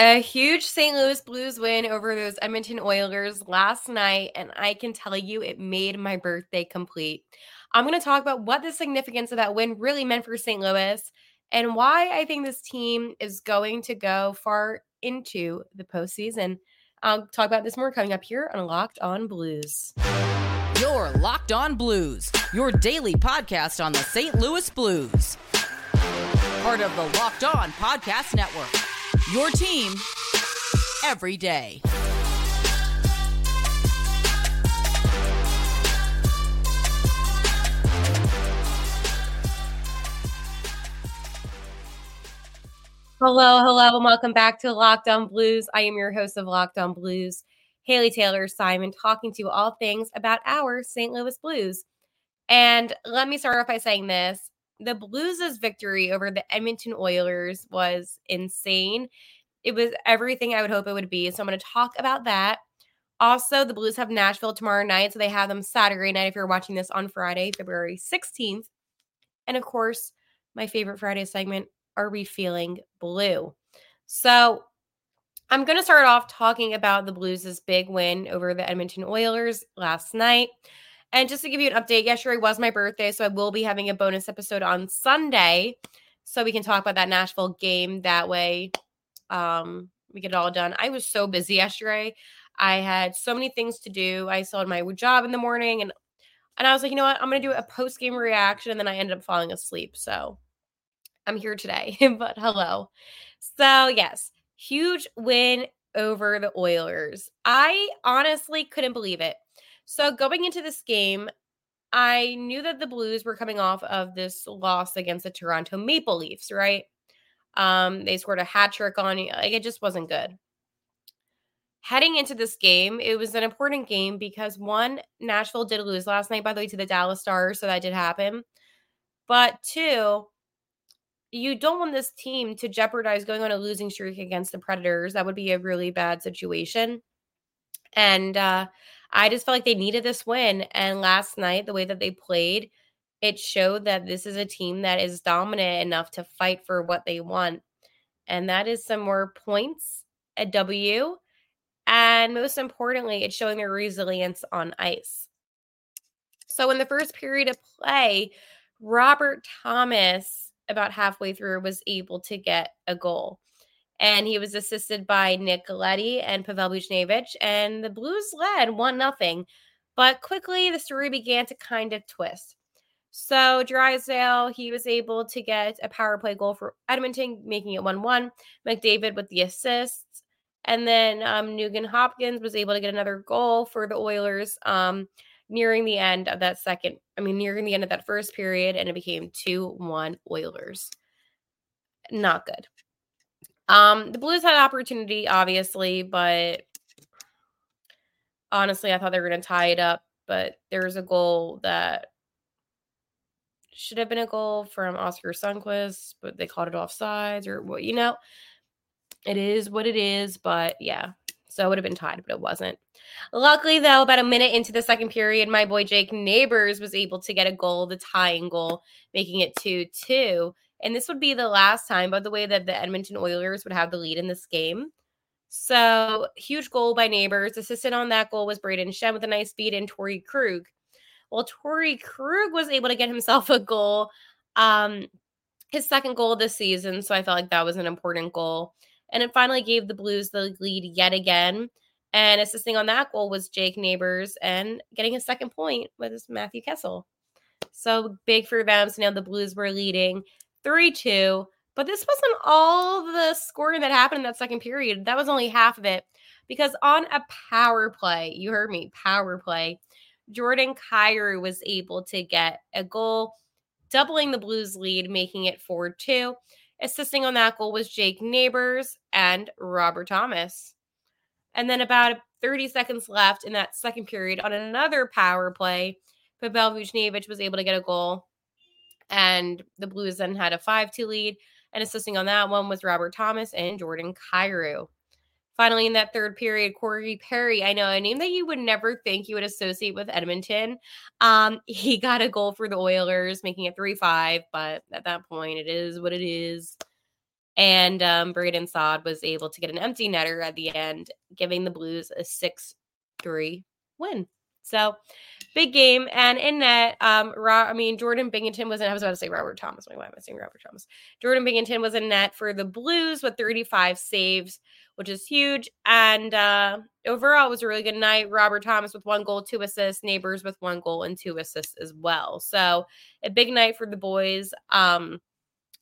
A huge St. Louis Blues win over those Edmonton Oilers last night, and I can tell you it made my birthday complete. I'm going to talk about what the significance of that win really meant for St. Louis and why I think this team is going to go far into the postseason. I'll talk about this more coming up here on Locked On Blues. Your Locked On Blues, your daily podcast on the St. Louis Blues. Part of the Locked On Podcast Network. Your team every day. Hello, hello, and welcome back to Locked On Blues. I am your host of Locked On Blues, Haley Taylor Simon, talking to you all things about our St. Louis Blues. And let me start off by saying this the Blues' victory over the Edmonton Oilers was insane. It was everything I would hope it would be. So I'm going to talk about that. Also, the Blues have Nashville tomorrow night. So they have them Saturday night if you're watching this on Friday, February 16th. And of course, my favorite Friday segment, Are We Feeling Blue? So I'm going to start off talking about the Blues' big win over the Edmonton Oilers last night. And just to give you an update, yesterday was my birthday, so I will be having a bonus episode on Sunday, so we can talk about that Nashville game. That way, um, we get it all done. I was so busy yesterday. I had so many things to do. I still had my job in the morning, and and I was like, you know what? I'm gonna do a post game reaction, and then I ended up falling asleep. So I'm here today. but hello. So yes, huge win over the Oilers. I honestly couldn't believe it. So going into this game, I knew that the Blues were coming off of this loss against the Toronto Maple Leafs, right? Um, they scored a hat trick on you. Like it just wasn't good. Heading into this game, it was an important game because one, Nashville did lose last night, by the way, to the Dallas Stars, so that did happen. But two, you don't want this team to jeopardize going on a losing streak against the Predators. That would be a really bad situation. And uh, I just felt like they needed this win. And last night, the way that they played, it showed that this is a team that is dominant enough to fight for what they want. And that is some more points at W. And most importantly, it's showing their resilience on ice. So in the first period of play, Robert Thomas, about halfway through, was able to get a goal and he was assisted by Nick Leddy and Pavel Buchnevich, and the Blues led one nothing. But quickly, the story began to kind of twist. So Draisaitl, he was able to get a power play goal for Edmonton, making it 1-1. McDavid with the assists. And then um, Nugent Hopkins was able to get another goal for the Oilers um, nearing the end of that second, I mean, nearing the end of that first period, and it became 2-1 Oilers. Not good. Um, the Blues had opportunity, obviously, but honestly, I thought they were going to tie it up. But there was a goal that should have been a goal from Oskar Sundqvist, but they called it offsides or what, you know. It is what it is, but yeah. So it would have been tied, but it wasn't. Luckily, though, about a minute into the second period, my boy Jake Neighbors was able to get a goal, the tying goal, making it 2 2. And this would be the last time, by the way, that the Edmonton Oilers would have the lead in this game. So huge goal by Neighbors. Assisted on that goal was Brayden Schenn with a nice feed in Torey Krug. Well, Torey Krug was able to get himself a goal, um, his second goal this season. So I felt like that was an important goal. And it finally gave the Blues the lead yet again. And assisting on that goal was Jake Neighbors and getting a second point was Matthew Kessel. So big for them. So now the Blues were leading 3 2. But this wasn't all the scoring that happened in that second period. That was only half of it. Because on a power play, you heard me, power play, Jordan Kyrou was able to get a goal, doubling the Blues lead, making it 4 2. Assisting on that goal was Jake Neighbors and Robert Thomas. And then about 30 seconds left in that second period on another power play, Pavel Buchnevich was able to get a goal and the Blues then had a 5 2 lead. And assisting on that one was Robert Thomas and Jordan Kyrou. Finally, in that third period, Corey Perry, I know a name that you would never think you would associate with Edmonton. Um, he got a goal for the Oilers, making it 3 5. But at that point, it is what it is. And um, Brandon Saad was able to get an empty netter at the end, giving the Blues a 6 3 win. So big game. And in net, um, Ro- I mean, Jordan Binnington was in, I was about to say Robert Thomas. Why am I saying Robert Thomas? Jordan Binnington was in net for the Blues with 35 saves, which is huge. And uh, overall, it was a really good night. Robert Thomas with one goal, two assists, Neighbors with one goal and two assists as well. So a big night for the boys. Um,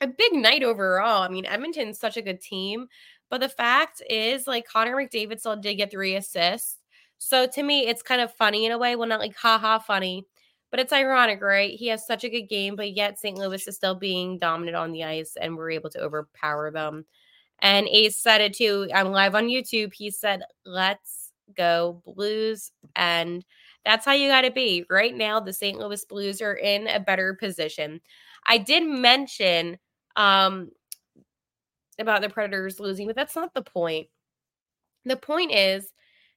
a big night overall. I mean, Edmonton's such a good team. But the fact is, like, Connor McDavid still did get three assists. So to me, it's kind of funny in a way. Well, not like haha funny, but it's ironic, right? He has such a good game, but yet St. Louis is still being dominant on the ice and we're able to overpower them. And Ace said it too. I'm live on YouTube. He said, let's go Blues. And that's how you got to be. Right now, the St. Louis Blues are in a better position. I did mention um, about the Predators losing, but that's not the point. The point is,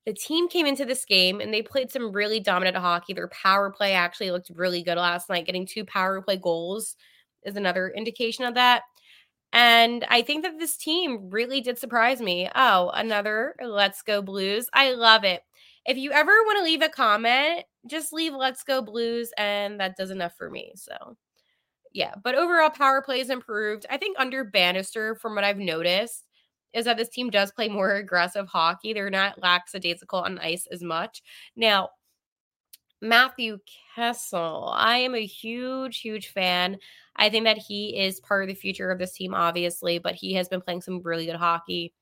the team came into this game and they played some really dominant hockey. Their power play actually looked really good last night. Getting two power play goals is another indication of that. And I think that this team really did surprise me. Oh, another Let's Go Blues. I love it. If you ever want to leave a comment, just leave Let's Go Blues, and that does enough for me. So, yeah. But overall, power play is improved. I think under Bannister, from what I've noticed, is that this team does play more aggressive hockey. They're not lackadaisical on ice as much. Now, Matthew Kessel, I am a huge, huge fan. I think that he is part of the future of this team, obviously, but he has been playing some really good hockey.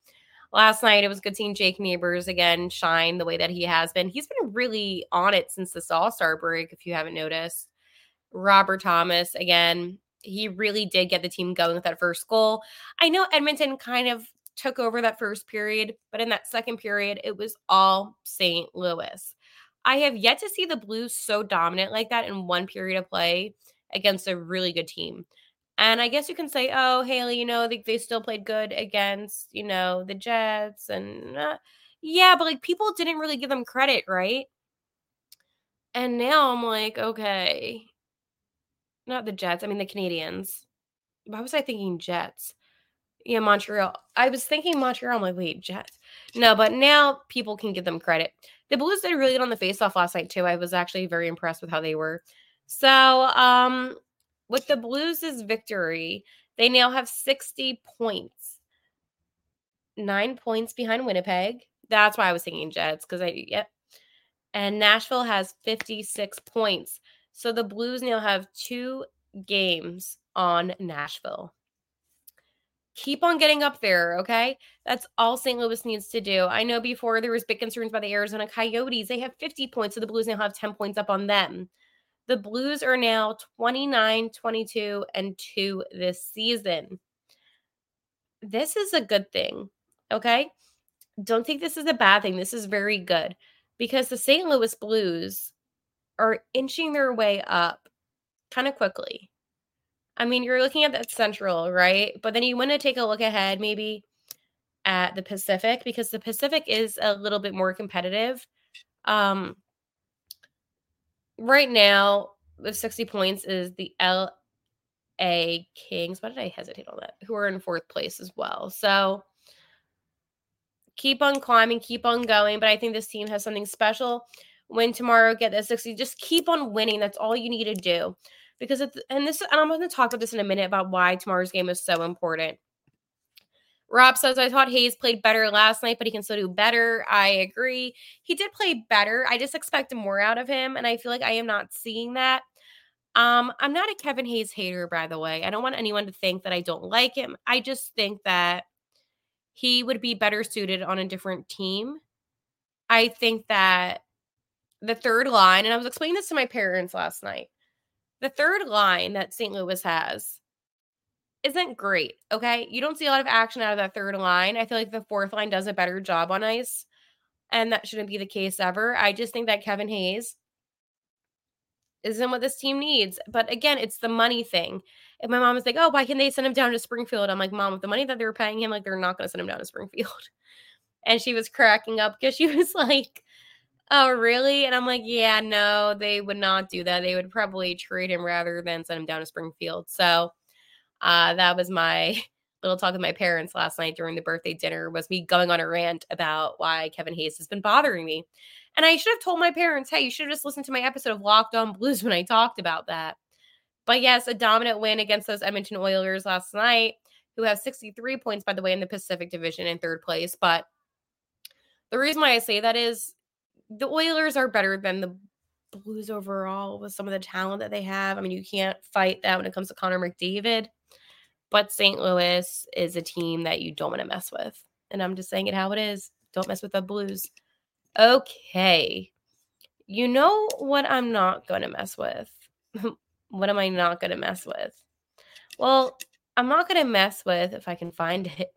Last night, it was good seeing Jake Neighbors again shine the way that he has been. He's been really on it since this All Star break, if you haven't noticed. Robert Thomas, again, he really did get the team going with that first goal. I know Edmonton kind of took over that first period, but in that second period, it was all St. Louis. I have yet to see the Blues so dominant like that in one period of play against a really good team. And I guess you can say, oh, Haley, you know, they, they still played good against, you know, the Jets. And uh, yeah, but like people didn't really give them credit, right? And now I'm like, okay, not the Jets. I mean, the Canadiens. Why was I thinking Jets? Yeah, Montreal. I was thinking Montreal. I'm like, wait, Jets. No, but now people can give them credit. The Blues did really good on the faceoff last night too. I was actually very impressed with how they were. So, um, with the Blues' victory, they now have 60 points, nine points behind Winnipeg. That's why I was thinking Jets because I yep. And Nashville has 56 points. So the Blues now have two games on Nashville keep on getting up there, okay? That's all St. Louis needs to do. I know before there was big concerns by the Arizona Coyotes. They have 50 points, so the Blues now have 10 points up on them. The Blues are now 29, 22, and 2 this season. This is a good thing, okay? Don't think this is a bad thing. This is very good because the St. Louis Blues are inching their way up kind of quickly. I mean, you're looking at that central, right? But then you want to take a look ahead maybe at the Pacific because the Pacific is a little bit more competitive. Um, right now, with 60 points is the LA Kings. Why did I hesitate on that? Who are in fourth place as well. So keep on climbing, keep on going. But I think this team has something special. Win tomorrow, get the 60. Just keep on winning. That's all you need to do because it's and this and I'm going to talk about this in a minute about why tomorrow's game is so important. Rob says, I thought Hayes played better last night, but he can still do better. I agree. He did play better. I just expect more out of him. And I feel like I am not seeing that. Um, I'm not a Kevin Hayes hater, by the way. I don't want anyone to think that I don't like him. I just think that he would be better suited on a different team. I think that the third line, and I was explaining this to my parents last night the third line that St. Louis has isn't great. Okay. You don't see a lot of action out of that third line. I feel like the fourth line does a better job on ice. And that shouldn't be the case ever. I just think that Kevin Hayes isn't what this team needs. But again, it's the money thing. If my mom is like, oh, why can they send him down to Springfield? I'm like, mom, with the money that they were paying him, like they're not going to send him down to Springfield. And she was cracking up because she was like, Oh, really? And I'm like, yeah, no, they would not do that. They would probably trade him rather than send him down to Springfield. So uh, that was my little talk with my parents last night during the birthday dinner was me going on a rant about why Kevin Hayes has been bothering me. And I should have told my parents, hey, you should have just listened to my episode of Locked On Blues when I talked about that. But yes, a dominant win against those Edmonton Oilers last night, who have 63 points, by the way, in the Pacific Division in third place. But the reason why I say that is the Oilers are better than the Blues overall with some of the talent that they have. I mean, you can't fight that when it comes to Connor McDavid. But St. Louis is a team that you don't want to mess with. And I'm just saying it how it is. Don't mess with the Blues. Okay. You know what I'm not going to mess with? what am I not going to mess with? Well, I'm not going to mess with, if I can find it,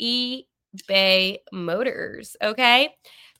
eBay Motors. Okay.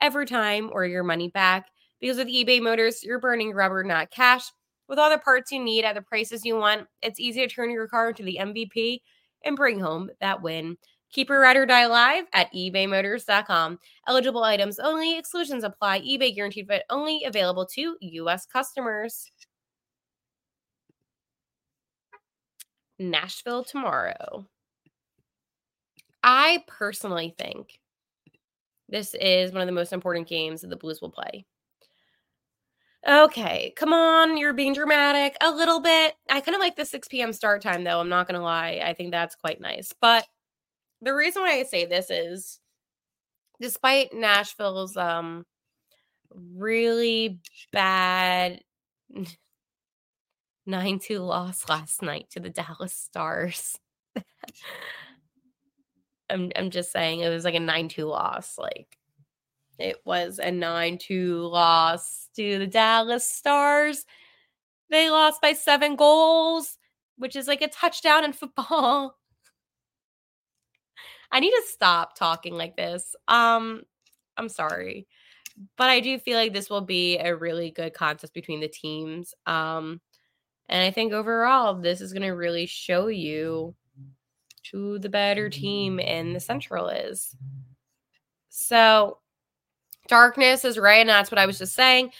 every time or your money back. Because with eBay Motors, you're burning rubber, not cash. With all the parts you need at the prices you want, it's easy to turn your car into the MVP and bring home that win. Keep your ride or die alive at ebaymotors.com. Eligible items only, exclusions apply. eBay guaranteed fit only available to U.S. customers. Nashville tomorrow. I personally think this is one of the most important games that the Blues will play. Okay, come on, you're being dramatic a little bit. I kind of like the 6 p.m. start time, though. I'm not going to lie. I think that's quite nice. But the reason why I say this is despite Nashville's um really bad 9-2 loss last night to the Dallas Stars. I'm I'm just saying it was like a 9-2 loss. Like it was a 9-2 loss to the Dallas Stars. They lost by 7 goals, which is like a touchdown in football. I need to stop talking like this. Um, I'm sorry. But I do feel like this will be a really good contest between the teams. Um, and I think overall, this is going to really show you who the better team in the Central is. So, darkness is right. And that's what I was just saying.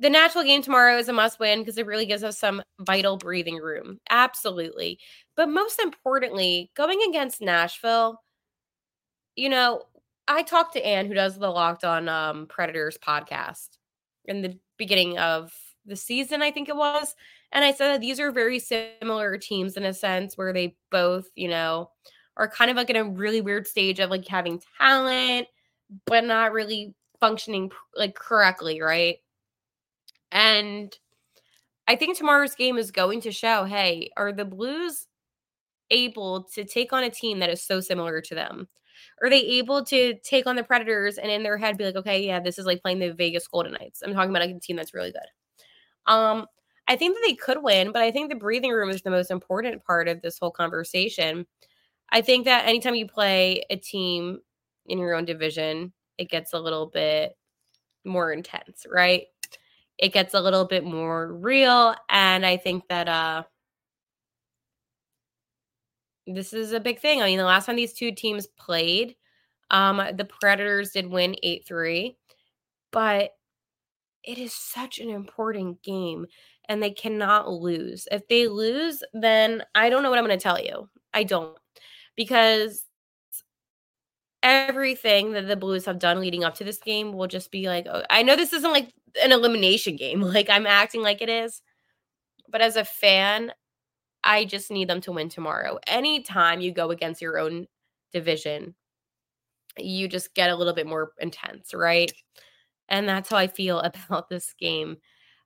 The natural game tomorrow is a must win because it really gives us some vital breathing room. Absolutely. But most importantly, going against Nashville, you know, I talked to Anne, who does the Locked On um, Predators podcast in the beginning of the season, I think it was. And I said that these are very similar teams in a sense where they both, you know, are kind of like in a really weird stage of like having talent, but not really functioning like correctly, right? And I think tomorrow's game is going to show hey, are the Blues able to take on a team that is so similar to them? Are they able to take on the Predators and in their head be like, okay, yeah, this is like playing the Vegas Golden Knights? I'm talking about a team that's really good. Um, I think that they could win, but I think the breathing room is the most important part of this whole conversation. I think that anytime you play a team in your own division, it gets a little bit more intense, right? It gets a little bit more real. And I think that uh this is a big thing. I mean, the last time these two teams played, um, the Predators did win 8 3, but it is such an important game and they cannot lose. If they lose, then I don't know what I'm going to tell you. I don't. Because everything that the Blues have done leading up to this game will just be like, oh, I know this isn't like an elimination game. Like I'm acting like it is. But as a fan, I just need them to win tomorrow. Anytime you go against your own division, you just get a little bit more intense, right? And that's how I feel about this game.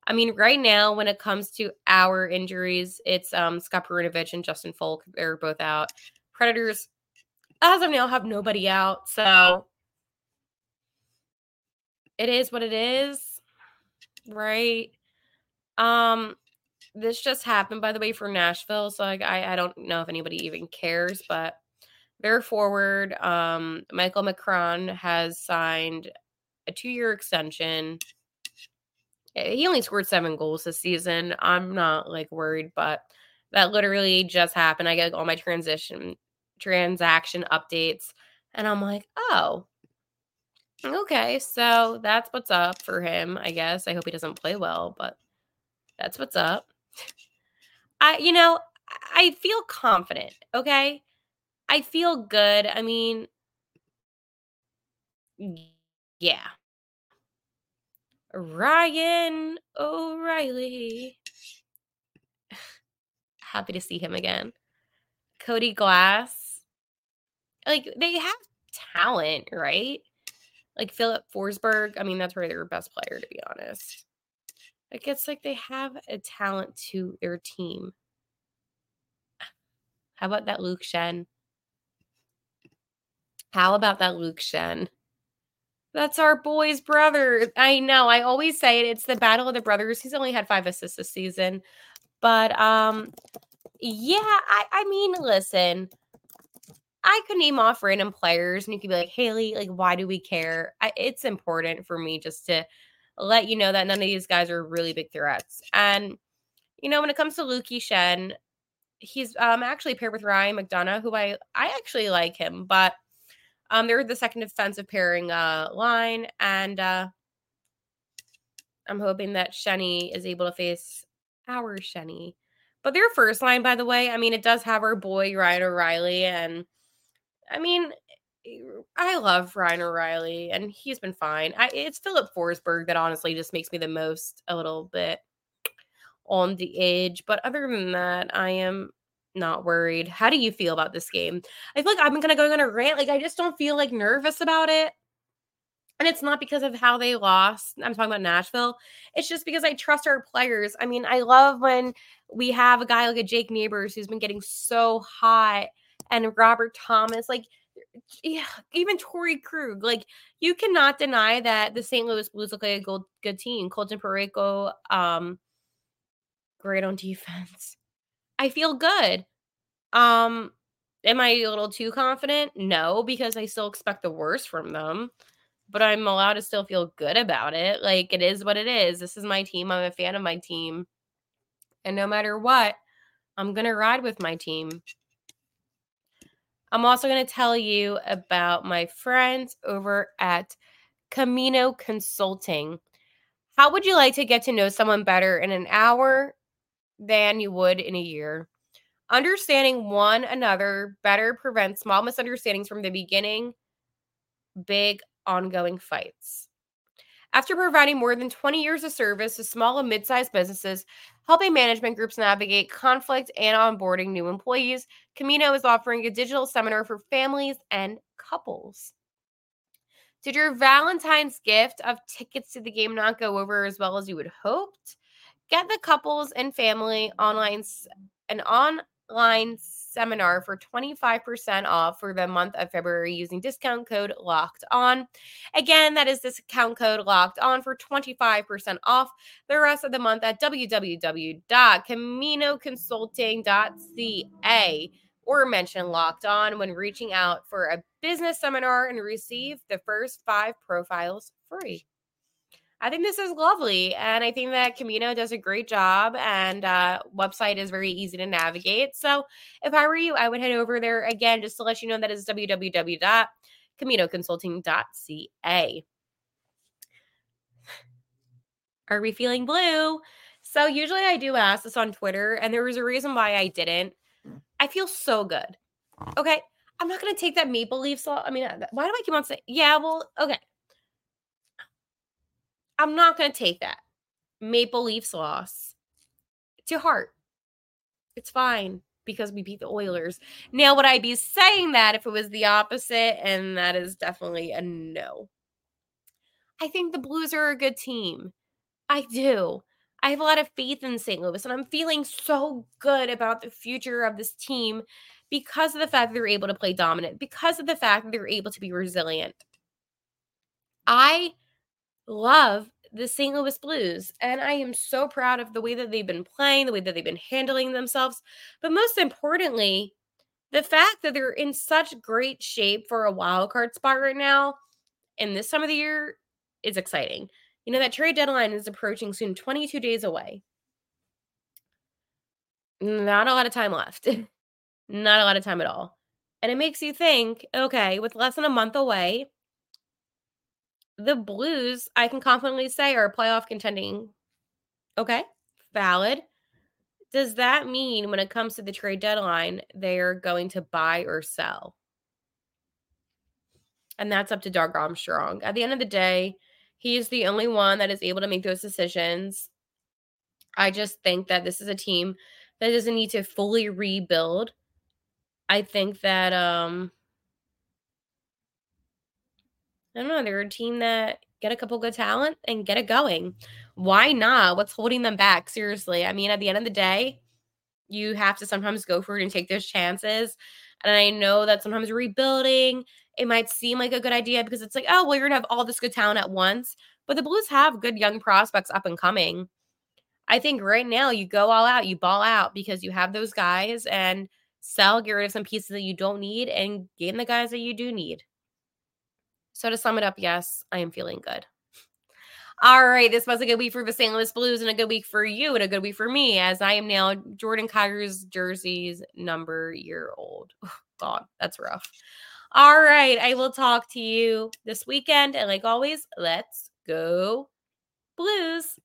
I mean, right now, when it comes to our injuries, it's um Scott Perunovich and Justin Faulk. They're both out. Predators, as of now, have nobody out. So it is what it is. Right. Um, this just happened, by the way, for Nashville. So like, I, I don't know if anybody even cares, but their forward, um, Michael McCarron, has signed a two year extension. Eh, he only scored seven goals this season. I'm not like worried, but that literally just happened. I get all my transition transaction updates, and I'm like, oh, okay, so that's what's up for him. I guess. I hope he doesn't play well, but that's what's up. I, you know, I feel confident. Okay, I feel good. I mean, yeah. Ryan O'Reilly. Happy to see him again. Cody Glass. Like, they have talent, right? Like Filip Forsberg. I mean, that's probably their best player, to be honest. Like, it's like they have a talent to their team. How about that Luke Schenn? How about that Luke Schenn? That's our boy's brother. I know. I always say it. It's the battle of the brothers. He's only had five assists this season. But um yeah, I I mean, listen. I could name off random players and you could be like, Haley, like, why do we care? I, it's important for me just to let you know that none of these guys are really big threats. And, you know, when it comes to Lukey Schenn, he's um actually paired with Ryan McDonagh, who I I actually like him, but um, they're the second defensive pairing uh, line, and uh, I'm hoping that Shenny is able to face our Shenny. But their first line, by the way, I mean, it does have our boy Ryan O'Reilly, and I mean, I love Ryan O'Reilly, and he's been fine. I, it's Filip Forsberg that honestly just makes me the most a little bit on the edge. But other than that, I am not worried. How do you feel about this game? I feel like I'm gonna go on a rant. Like I just don't feel like nervous about it. And it's not because of how they lost. I'm talking about Nashville. It's just because I trust our players. I mean, I love when we have a guy like a Jake Neighbors who's been getting so hot and Robert Thomas. Like, yeah, even Torey Krug. Like, you cannot deny that the St. Louis Blues look like a good, good team. Colton Parayko, um, great on defense. I feel good. Um, am I a little too confident? No, because I still expect the worst from them. But I'm allowed to still feel good about it. Like it is what it is. This is my team. I'm a fan of my team. And no matter what, I'm going to ride with my team. I'm also going to tell you about my friends over at Camino Consulting. How would you like to get to know someone better in an hour than you would in a year. Understanding one another better prevents small misunderstandings from the beginning, big ongoing fights. After providing more than 20 years of service to small and mid sized businesses, helping management groups navigate conflict and onboarding new employees, Camino is offering a digital seminar for families and couples. Did your Valentine's gift of tickets to the game not go over as well as you had hoped? Get the couples and family online an online seminar for 25% off for the month of February using discount code locked on. Again, that is discount code locked on for 25% off the rest of the month at www.caminoconsulting.ca or mention locked on when reaching out for a business seminar and receive the first five profiles free. I think this is lovely. And I think that Camino does a great job and uh, website is very easy to navigate. So if I were you, I would head over there again just to let you know that is www.caminoconsulting.ca. Are we feeling blue? So usually I do ask this on Twitter, and there was a reason why I didn't. I feel so good. Okay. I'm not going to take that Maple Leafs. I mean, uh, why do I keep on saying, yeah, well, okay. I'm not going to take that Maple Leafs loss to heart. It's fine because we beat the Oilers. Now, would I be saying that if it was the opposite? And that is definitely a no. I think the Blues are a good team. I do. I have a lot of faith in St. Louis, and I'm feeling so good about the future of this team because of the fact that they're able to play dominant, because of the fact that they're able to be resilient. I love the St. Louis Blues. And I am so proud of the way that they've been playing, the way that they've been handling themselves. But most importantly, the fact that they're in such great shape for a wild card spot right now in this time of the year is exciting. You know, that trade deadline is approaching soon, 22 days away. Not a lot of time left. Not a lot of time at all. And it makes you think okay, with less than a month away, the Blues, I can confidently say, are playoff contending. Okay, valid. Does that mean when it comes to the trade deadline, they're going to buy or sell? And that's up to Doug Armstrong. At the end of the day, he is the only one that is able to make those decisions. I just think that this is a team that doesn't need to fully rebuild. I think that um I don't know, they're a team that get a couple good talent and get it going. Why not? What's holding them back? Seriously. I mean, at the end of the day, you have to sometimes go for it and take those chances. And I know that sometimes rebuilding, it might seem like a good idea because it's like, oh, well, you're going to have all this good talent at once. But the Blues have good young prospects up and coming. I think right now you go all out, you ball out because you have those guys and sell, get rid of some pieces that you don't need and gain the guys that you do need. So to sum it up, yes, I am feeling good. All right, this was a good week for the St. Louis Blues and a good week for you and a good week for me as I am now Jordan Kyrou's jersey's number year old. God, that's rough. All right, I will talk to you this weekend. And like always, let's go Blues.